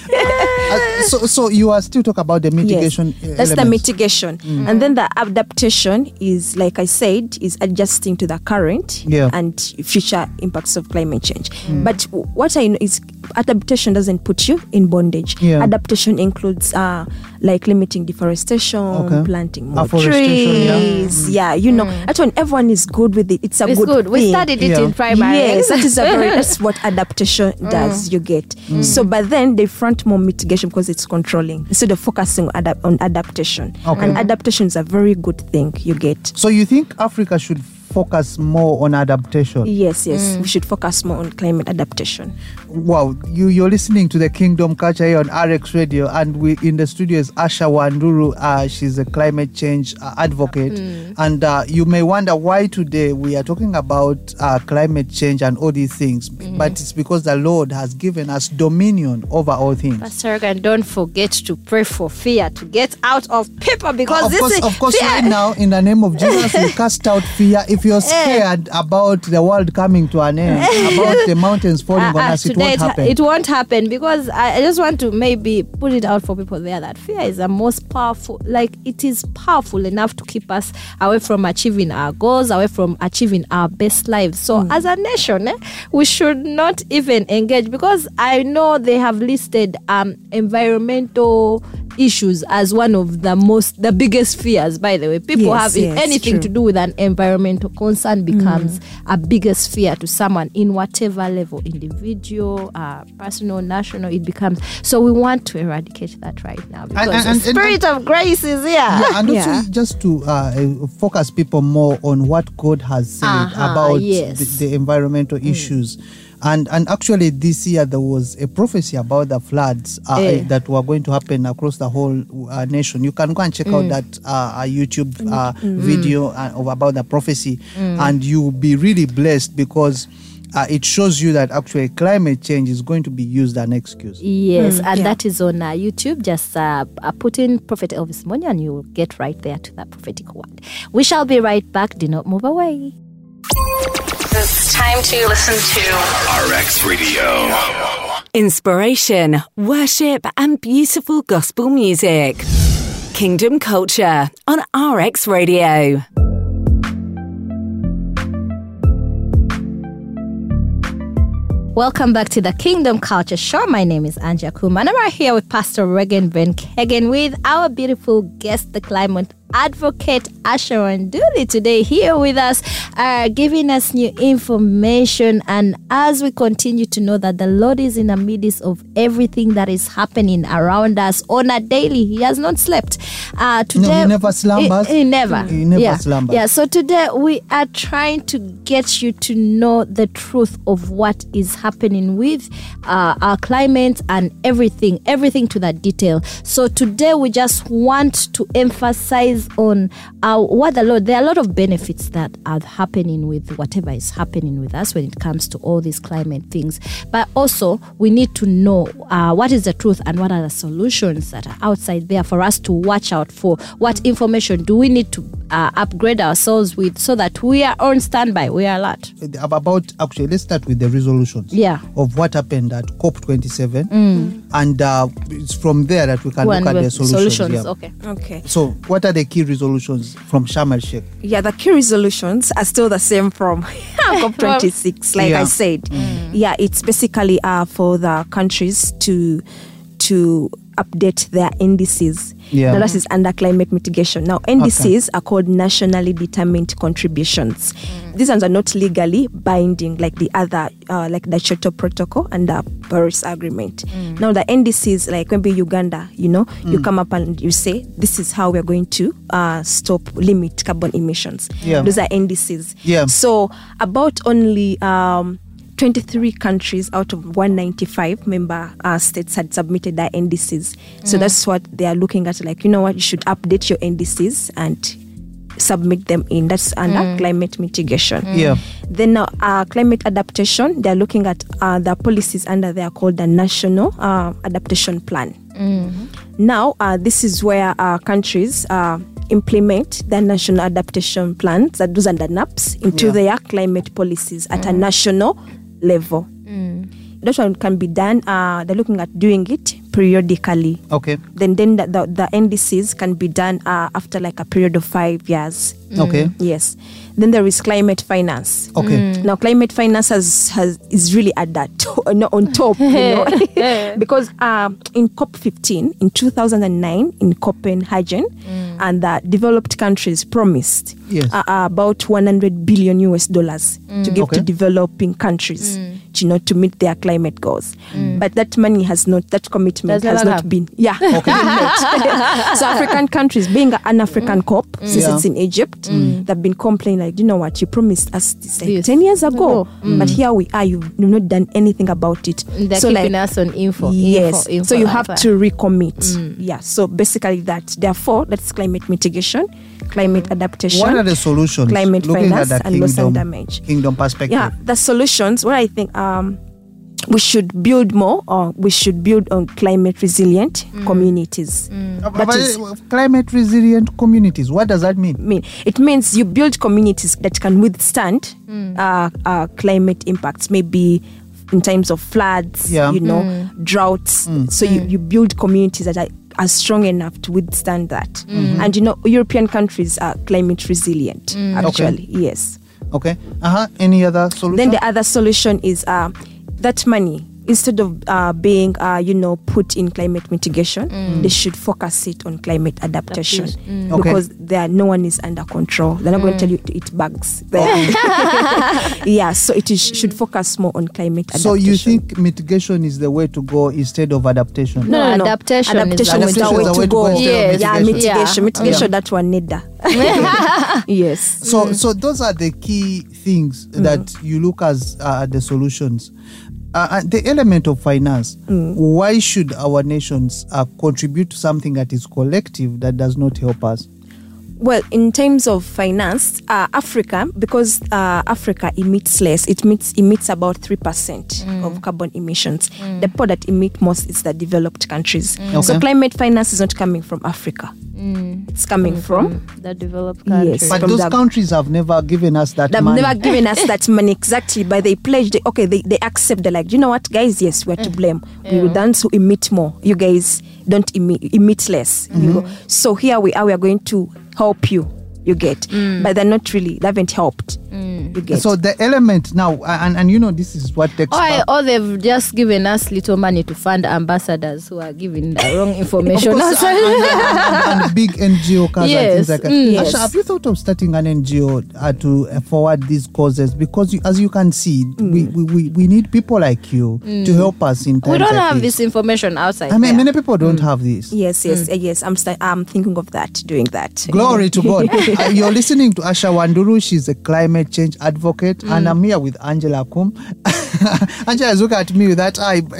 Uh, so, so you are still talking about the mitigation. Yes, uh, that's the elements. mitigation, and then the adaptation is, like I said, is adjusting to the current Yeah. and future impacts of climate change. But what I know is adaptation doesn't put you in bondage. Yeah. Adaptation includes uh, like limiting deforestation, Okay. planting more Afforestation, yeah. trees. Mm. Yeah, you know, mm. that's when everyone is good with it. It's a It's good. good. We studied it Yeah. in primary. Yes, that is a very that's *laughs* what adaptation mm. does. You get so, but then they front more mitigation because it's controlling instead of focusing on, adap- on adaptation. Okay. And adaptation is a very good thing. You get So you think Africa should focus more on adaptation? yes, yes. We should focus more on climate adaptation. Wow, you you're listening to the Kingdom Culture here on RX Radio, and we in the studio is Asha Wandulu. Uh, she's a climate change uh, advocate, and uh, you may wonder why today we are talking about uh, climate change and all these things, but it's because the Lord has given us dominion over all things. Pastor Regan, don't forget to pray for fear to get out of people because of this course, is of course, fear. right now, in the name of Jesus, we *laughs* cast out fear. If you're scared about the world coming to an end, *laughs* about the mountains falling on ah, us, it today won't it, it won't happen because I, I just want to maybe put it out for people there that fear is the most powerful, like it is powerful enough to keep us away from achieving our goals, away from achieving our best lives. So, Hmm. as a nation, eh, we should not even engage because I know they have listed um, environmental issues as one of the most, the biggest fears, by the way. People Yes, have yes, anything true. to do with an environmental concern becomes a biggest fear to someone in whatever level individual uh, personal national it becomes so we want to eradicate that right now because and- and- the spirit of grace is here yeah, and also Yeah. just to uh, focus people more on what God has said Uh-huh, about yes. the, the environmental issues. And and actually this year there was a prophecy about the floods uh, Eh. that were going to happen across the whole uh, nation. You can go and check Mm. out that uh, YouTube uh, video uh, of about the prophecy, and you'll be really blessed because. Uh, it shows you that actually climate change is going to be used as an excuse. yes and yeah. that is on uh, youtube just uh, uh, put in prophet elvis Mbonye and you'll get right there to that prophetic word we shall be right back do not move away It's time to listen to RX Radio. Inspiration, worship, and beautiful gospel music. Kingdom Culture on RX Radio. Welcome back to the Kingdom Culture Show. My name is Anja Kuma, and I'm right here with Pastor Regan Ben Kagan with our beautiful guest, the climate advocate Asha Wandulu, today here with us, uh, giving us new information. And as we continue to know that the Lord is in the midst of everything that is happening around us on a daily, He has not slept. Uh, today, he never slumbers. He, he never. He never yeah. slumbers. Yeah. So today we are trying to get you to know the truth of what is happening with uh, our climate and everything, everything to that detail. So today we just want to emphasize on uh, what the Lord. There are a lot of benefits that are happening with whatever is happening with us when it comes to all these climate things. But also we need to know uh, what is the truth and what are the solutions that are outside there for us to watch out for. What information do we need to uh, upgrade ourselves with so that we are on standby, we are alert. about actually let's start with the resolutions Yeah. of what happened at cop 27 and uh, it's from there that we can One look at with the solutions, yeah. Okay. Okay. so what are the key resolutions from Sharm el Sheikh Yeah, the key resolutions are still the same from *laughs* COP26, like Yeah. I said. Yeah, it's basically uh, for the countries to to update their NDCs. Yeah. Now, that is under climate mitigation. Now, NDCs are called nationally determined contributions. These ones are not legally binding like the other, uh, like the Kyoto Protocol and the Paris Agreement. Now, the NDCs, like maybe Uganda, you know, you come up and you say, this is how we're going to uh, stop, limit carbon emissions. Yeah. Those are NDCs. Yeah. So, about only um, 23 countries out of 195 member uh, states had submitted their NDCs. So that's what they are looking at. Like, you know what, you should update your NDCs and submit them in. That's under climate mitigation. Yeah. Then now, uh, climate adaptation, they're looking at uh, the policies under there called the National uh, Adaptation Plan. Now, uh, this is where uh, countries uh, implement the national adaptation plans, that those are the NAPs, into Yeah. their climate policies at a national level. Mm. That one can be done. Uh, they're looking at doing it periodically. Okay. Then, then the, the, the NDCs can be done uh, after like a period of five years. Okay. Yes. Then there is climate finance. Okay. Now, climate finance has, has is really at that *laughs* to- no, on top, you know, *laughs* *laughs* because um, in COP 15 in 2009 in Copenhagen, and the developed countries promised Yes. uh, uh, about 100 billion US dollars to give Okay. to developing countries, you know, to meet their climate goals. Mm. But that money has not, that commitment Does has not not come. been, yeah, *laughs* been *laughs* met. *laughs* so African countries, being an African COP, mm. since Yeah. it's in Egypt, mm. they've been complaining like, you know what, you promised us this like Yes. 10 years ago, Ago. but here we are, you've you've not done anything about it. They're so keeping like, us on info. Yes, info, info, so you have info. to recommit. Yeah, so basically that. Therefore, that's climate mitigation, climate adaptation. What are the solutions? Climate looking finance at the and loss and damage. kingdom perspective. Yeah, the solutions. What I think um, we should build more, or we should build on climate resilient communities. Uh, That but, is- uh, climate resilient communities. What does that mean? mean it means you build communities that can withstand uh, uh, climate impacts maybe in times of floods Yeah. you know droughts so you, you build communities that are, are strong enough to withstand that and you know european countries are climate resilient actually yes Okay. Uh huh. Any other solution? then the other solution is uh, that money instead of uh, being uh, you know put in climate mitigation they should focus it on climate adaptation Okay. because there no one is under control they're not going to tell you to eat bugs They're- *laughs* *laughs* *laughs* yeah so it is, should focus more on climate adaptation so you think mitigation is the way to go instead of adaptation? No, adaptation is adaptation the is way the to way go. to go instead of yeah mitigation. mitigation Yeah. mitigation Yeah. that one need that. yes So, so those are the key things that you look as uh, the solutions. Uh, uh, the element of finance. Why should our nations uh, contribute to something that is collective that does not help us? Well, in terms of finance, uh, Africa, because uh, Africa emits less, it emits, emits about 3% mm. of carbon emissions. Mm. The part that emit most is the developed countries. Mm. So Okay. climate finance is not coming from Africa. It's coming from. the developed Yes. countries. But those the- countries have never given us that They've money. never given us *laughs* that money exactly, but they pledged. They, okay, they, they accept. They're like, you know what, guys? Yes, we're to blame. We will dance who emit more. You guys don't emit, emit less. You mm-hmm. go. So here we are. We are going to help you. You get, but they're not really. They haven't helped. You get. so the element now, and, and you know, this is what takes. Or, up- or they've just given us little money to fund ambassadors who are giving the wrong *laughs* Of information. course, and, and- and- and big *laughs* NGO causes Yes, things like that. mm. Yes. Asha, have you thought of starting an NGO uh, to uh, forward these causes? Because you, as you can see, we, we, we, we need people like you to help us in times we don't like have this. this information outside. I mean, there. many people don't have this. yes, yes, uh, yes. I'm. St- I'm thinking of that. Doing that. Glory to God. *laughs* Uh, you're listening to Asha Wandulu. She's a climate change advocate. And I'm here with Angela Kum. *laughs* Angela, look at me with that eye. *laughs*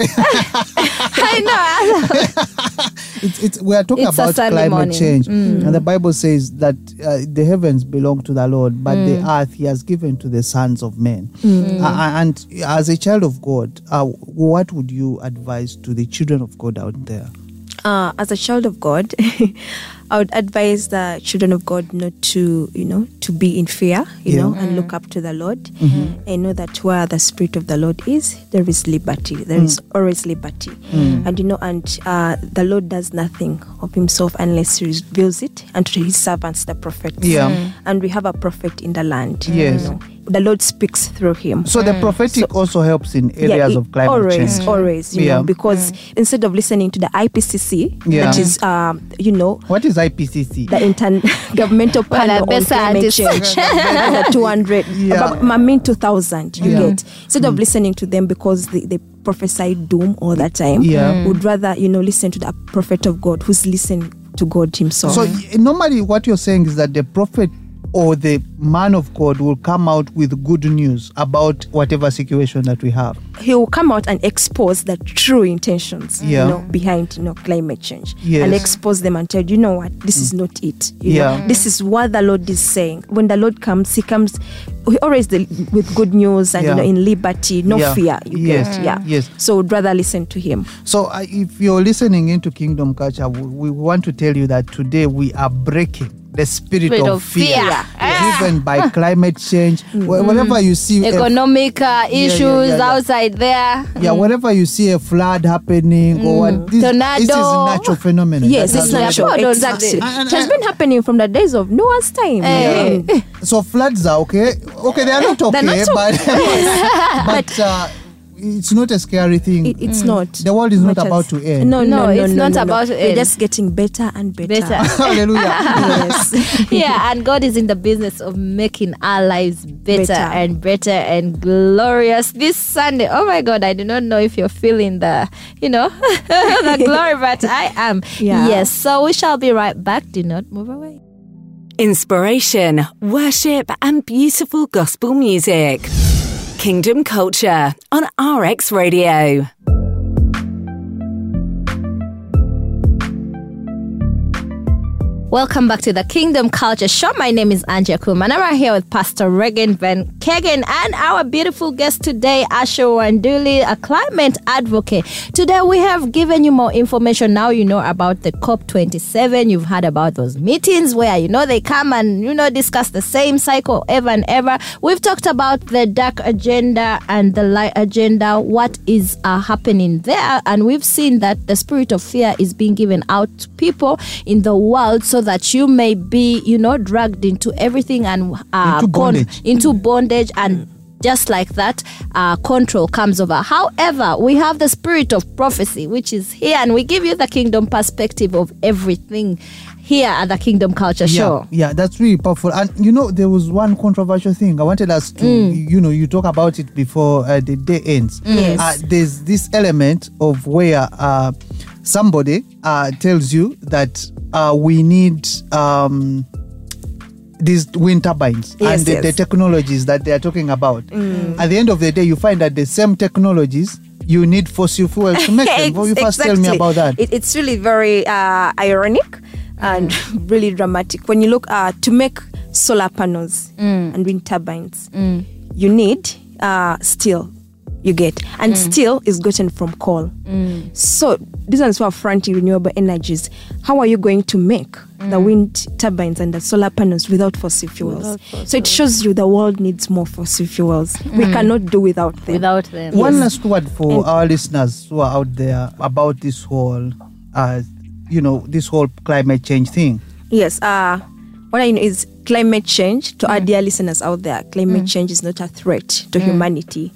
I *laughs* it's, it's, we are talking It's about climate morning. change. And the Bible says that uh, the heavens belong to the Lord, but the earth he has given to the sons of men. Uh, and as a child of God, uh, what would you advise to the children of God out there? uh, as a child of God, I would advise the children of God not to, you know, to be in fear, you Yeah. know, and mm-hmm. look up to the Lord mm-hmm. and know that where the Spirit of the Lord is, there is liberty. There is mm. always liberty. Mm. And, you know, and uh, the Lord does nothing of himself unless he reveals it unto his servants, the prophets. Yeah. Mm. And we have a prophet in the land. Yes. You know. The Lord speaks through him. So the prophetic also helps in areas it- of climate always, change. always, you Yeah. know, because instead of listening to the IPCC, Yeah. that is, um, you know, What is IPCC? the intergovernmental *laughs* panel the on best climate scientists. change, *laughs* the 200, Yeah. about, I mean 2000, you Yeah. get. Instead of mm. listening to them because they, they prophesy doom all the time, Yeah. would rather, you know, listen to the prophet of God who's listening to God himself. So normally, what you're saying is that the prophet or the man of God will come out with good news about whatever situation that we have. he will come out and expose the true intentions Yeah. you know behind you know climate change Yes. and expose them and tell you, know what this is not it you Yeah. know this is what the lord is saying when the lord comes he comes he always del- with good news and Yeah. you know in liberty no Yeah. fear you Yes. get yeah Yes. so would rather listen to him So, uh, if you're listening into Kingdom Culture, we, we want to tell you that today we are breaking the spirit, Spirit of, of fear. fear. driven by *laughs* climate change. Wh- Wherever you see Economic uh, yeah, issues yeah, yeah. outside there. yeah, whenever you see a flood happening or what, this, this is Tornado. natural phenomenon. Yes, it's natural. Yeah, Exactly. exactly. It has been happening from the days of Noah's time. Yeah. So floods are okay. Okay, they are not okay, not so- *laughs* *laughs* but but uh, it's not a scary thing. It, it's mm. not. the world is not about to end. No, No, no, no, it's no, not no, no. about to They're just getting better and better. Better. *laughs* *laughs* Hallelujah. yes. *laughs* yeah, and God is in the business of making our lives better, Better. and better and glorious. This Sunday, oh my God, I do not know if you're feeling the, you know, the glory, but I am. Yeah. Yes, so we shall be right back. Do not move away. Inspiration, worship, and beautiful gospel music. Kingdom Culture on RX Radio. Welcome back to the Kingdom Culture Show. My name is Anja Kum, and I'm right here with Pastor Regan Van Kegen and our beautiful guest today, Asha Wandulu, a climate advocate. Today we have given you more information. Now you know about the COP27. You've heard about those meetings where you know they come and you know discuss the same cycle ever and ever. We've talked about the dark agenda and the light agenda. What is uh, happening there? And we've seen that the spirit of fear is being given out to people in the world so that you may be, you know, dragged into everything and uh, Into bondage. into bondage and just like that, uh, control comes over. However, we have the spirit of prophecy, which is here, and we give you the kingdom perspective of everything here at the Kingdom Culture Show. Yeah, yeah, that's really powerful. And you know, there was one controversial thing I wanted us to, Mm. you know, you talk about it before uh, the day ends. Yes. Uh, there's this element of where uh, somebody uh, tells you that uh, we need. Um, these wind turbines Yes, and the, yes. the technologies that they are talking about. At the end of the day, you find that the same technologies you need fossil fuels to make them. *laughs* Will you first tell me about that? It, it's really very uh, ironic and *laughs* really dramatic. When you look uh, to make solar panels and wind turbines, you need uh, steel. You get and steel is gotten from coal. So these ones who are fronting renewable energies, how are you going to make the wind turbines and the solar panels without fossil fuels? So it shows you the world needs more fossil fuels. We cannot do without them. Without them. One last word for And- our listeners who are out there about this whole, uh, you know, this whole climate change thing. Yes, uh, what I know is climate change. To our dear listeners out there, climate change is not a threat to humanity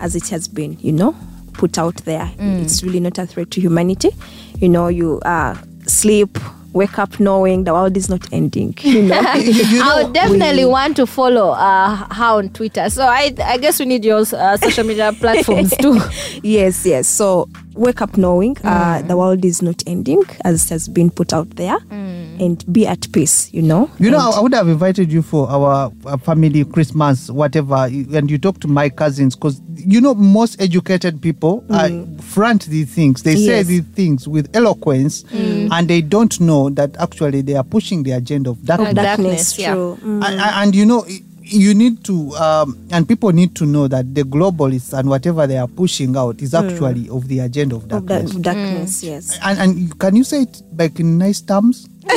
as it has been, you know, put out there. It's really not a threat to humanity. You know, you uh, sleep, wake up knowing the world is not ending. You know, *laughs* I would definitely we- want to follow uh, her on Twitter. So I, I guess we need your uh, social media *laughs* platforms too. yes, yes. So wake up knowing uh, the world is not ending as it has been put out there, and be at peace. You know. You know, I I would have invited you for our, uh family Christmas, whatever, and you talk to my cousins because you know most educated people uh, front these things. They say these things with eloquence, and they don't know that actually they are pushing the agenda of darkness. darkness, yeah. true. Mm. and, and you know you need to um, and people need to know that the globalists and whatever they are pushing out is actually of the agenda of Of that darkness. darkness, yes. and, and can you say it like in nice terms *laughs* *laughs*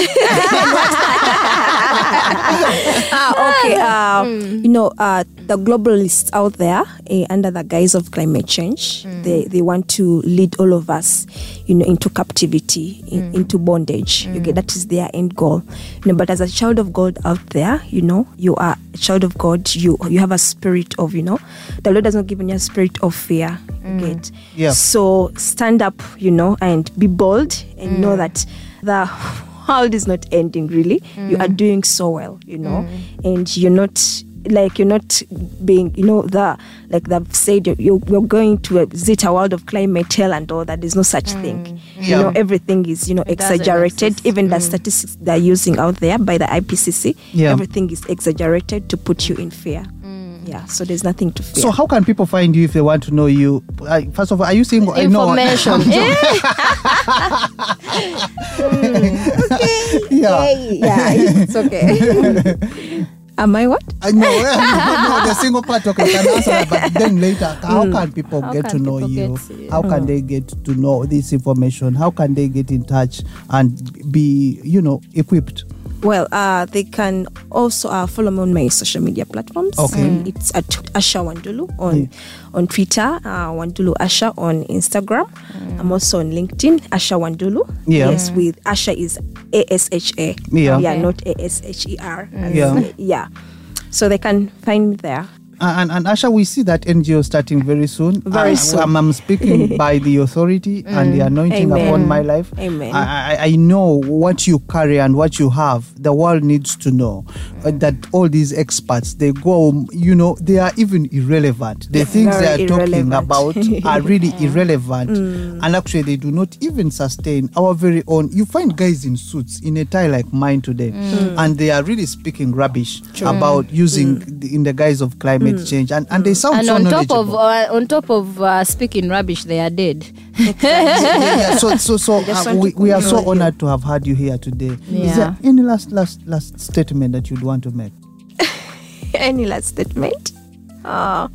ah, okay. *laughs* Uh, You know, uh, the globalists out there, eh, under the guise of climate change, they, they want to lead all of us, you know, into captivity, in, into bondage. You get that is their end goal. You know, but as a child of God out there, you know, you are a child of God. You you have a spirit of, you know, the Lord has not given you a spirit of fear. You get. Yeah. So stand up, you know, and be bold, and know that the world is not ending really. You are mm. doing so well you know? Mm. And you're not like you're not being you know the like they've said you're, you're, you're going to visit a world of climate hell and all that. There's no such mm. thing. You know everything is you know It exaggerated. exist. even the statistics they're using out there by the ipcc Yeah. everything is exaggerated to put you in fear yeah so there's nothing to fear. So how can people find you if they want to know you? Uh, first of all are you single? I know- Information. *laughs* *laughs* yeah. Yeah it's okay. *laughs* Am i what? I know, no, the single part, okay, can answer that, but then later, how can people How get to know you? you? How can they get to know this information? How can they get in touch and be, you know, equipped? Well, uh, they can also uh, follow me on my social media platforms. Okay. Mm. It's at Asha Wandulu on on Twitter, uh, Wandulu Asha on Instagram. I'm also on LinkedIn, Asha Wandulu. Yeah. Yes, with Asha is A S H A. Yeah. Yeah, Okay. not A S H E R. Yeah. Yeah. So they can find me there. And, and Asha, we see that NGO starting very soon. Very I, soon. I'm, I'm speaking *laughs* by the authority and the anointing Amen. upon my life. Amen. I, I, I know what you carry and what you have. The world needs to know uh, that all these experts, they go, you know, they are even irrelevant. The things they are Very talking about are *laughs* really irrelevant. Mm. And actually, they do not even sustain our very own. You find guys in suits in a tie like mine today, Mm. and they are really speaking rubbish about using the, in the guise of climate Mm. change, and, and they sound and so on top of uh, on top of uh, speaking rubbish, they are dead. yeah, yeah, so so so *laughs* uh, we, we are so honored to have had you here today. Is Yeah. there any last last last statement that you'd want to make? *laughs* Any last statement? Uh,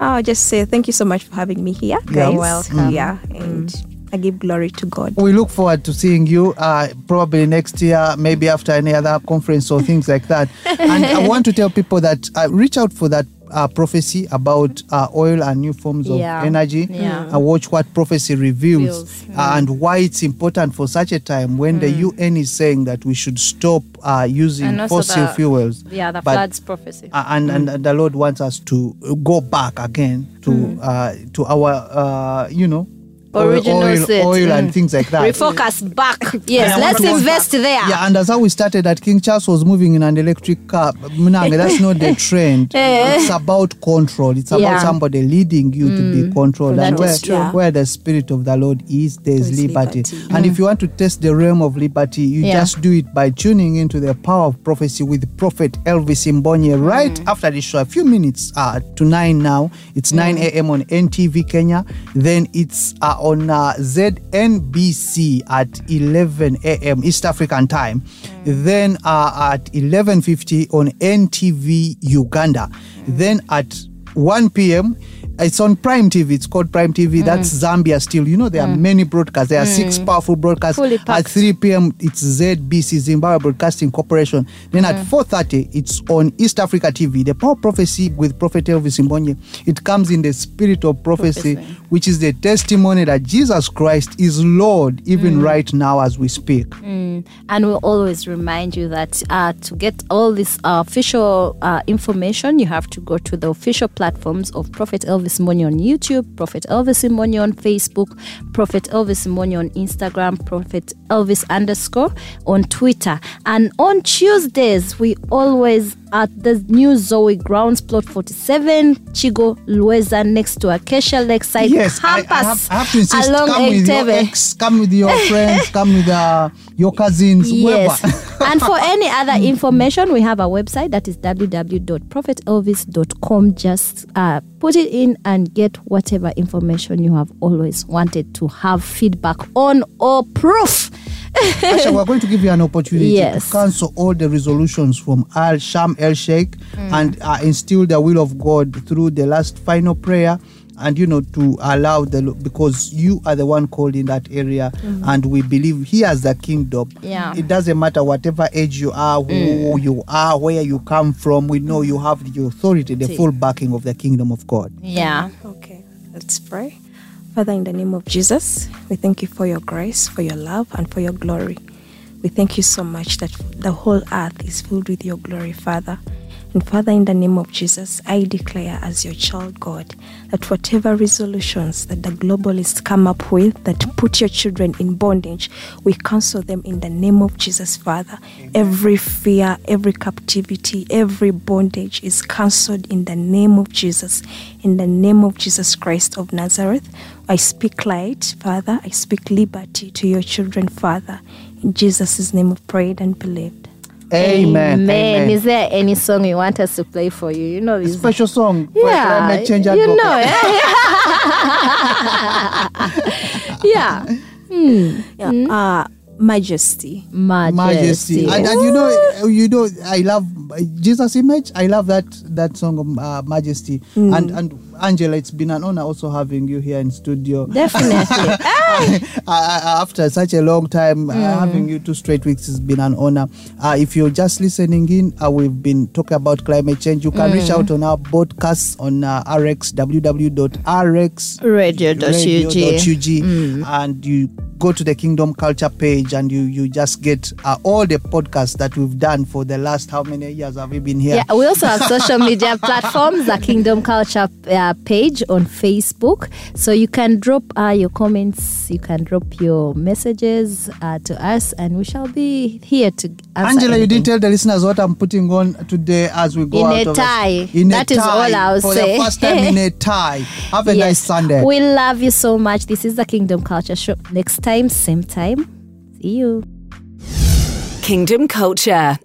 I'll just say thank you so much for having me here, Yeah. guys. You're welcome. Yeah, and I give glory to God. We look forward to seeing you uh, probably next year, maybe after any other conference or things like that. *laughs* and I want to tell people that uh, reach out for that uh, prophecy about uh, oil and new forms of Yeah. energy. Yeah. Uh, watch what prophecy reveals uh, and why it's important for such a time when the UN is saying that we should stop uh, using fossil the- fuels. Yeah, the But- floods prophecy. Uh, and, and the Lord wants us to go back again to uh, to our uh, you know Original oil, set. oil and Mm. things like that. Refocus back. Yes, I let's to go invest there. Yeah, and that's how we started that King Charles was moving in an electric car. Munanga, that's not the *laughs* trend. *laughs* it's about control. It's about Yeah. somebody leading you to be controlled. That and where, is true. Yeah. where the spirit of the Lord is, there's There's liberty. liberty. And if you want to test the realm of liberty, you Yeah. just do it by tuning into the power of prophecy with Prophet Elvis Mbonye right after the show. A few minutes uh, to 9 now. It's 9 a.m. on NTV Kenya. Then it's uh, on uh, ZNBC at 11 a.m. East African time. Then uh, at 11.50 on NTV Uganda. Then at 1 p.m. It's on Prime TV. It's called Prime TV. That's Zambia still. You know, there are many broadcasts. There are six powerful broadcasts. At 3 p.m., it's ZBC, Zimbabwe Broadcasting Corporation. Then at 4.30, it's on East Africa TV. The Power Prophecy with Prophet Elvis Mbonye. It comes in the spirit of prophecy, Prophecy. which is the testimony that Jesus Christ is Lord even right now as we speak. And we'll always remind you that uh, to get all this uh, official uh, information, you have to go to the official platforms of Prophet Elvis Mbonye on YouTube, Prophet Elvis Mbonye on Facebook, Prophet Elvis Mbonye on Instagram, Prophet Elvis underscore on Twitter. And on Tuesdays, we always at the new Zoe Grounds Plot 47, Chigo Lweza, next to Acacia Lakeside Yes, I, campus I, have, I have to insist. along Come with your ex, come with your *laughs* friends, come with uh, your cousins, Yes. whoever. *laughs* and for any other information, we have a website that is www.prophetelvis.com. Just uh, put it in and get whatever information you have always wanted to have feedback on or proof. *laughs* Asha, we're going to give you an opportunity Yes. to cancel all the resolutions from Al Sharm El Sheikh Mm. and uh, instill the will of God through the last final prayer. And you know to allow the because you are the one called in that area, and we believe He has the kingdom. Mm-hmm. Yeah. Mm. it doesn't matter whatever age you are, who you are, where you come from. We know you have the authority, the full backing of the kingdom of God. Yeah. Okay, let's pray. Father, in the name of Jesus, we thank you for your grace, for your love, and for your glory. We thank you so much that the whole earth is filled with your glory, Father. And Father, in the name of Jesus, I declare as your child, God, that whatever resolutions that the globalists come up with that put your children in bondage, we cancel them in the name of Jesus, Father. Every fear, every captivity, every bondage is cancelled in the name of Jesus. In the name of Jesus Christ of Nazareth, I speak light, Father. I speak liberty to your children, Father. In Jesus' name, we've prayed and believed. Amen. Amen. Is there any song you want us to play for you? You know, this Special song. for yeah, climate change you know, yeah, *laughs* *laughs* Yeah. Uh, majesty. majesty. majesty. And, and you know, you know, I love Jesus' image. I love that that song of uh, majesty. And and Angela, it's been an honor also having you here in studio. Definitely. *laughs* After such a long time, uh, Mm. having you two straight weeks has been an honor. Uh, if you're just listening in, uh, we've been talking about climate change. You can Mm. reach out on our podcasts on uh, RX, www.rx Radio.ug. radio.ug, and you go to the Kingdom Culture page and you, you just get uh, all the podcasts that we've done for the last how many years have we been here? Yeah, we also have social media *laughs* platforms, the Kingdom Culture uh, page on Facebook. So you can drop uh, your comments, you can drop your messages uh, to us, and we shall be here to answer. Angela, you didn't tell the listeners what I'm putting on today as we go In out a of the- tie. In That a is tie. all I'll For say. the first time in a *laughs* tie. Have a nice Sunday. We love you so much. This is the Kingdom Culture Show. Next time, same time. See you. Kingdom Culture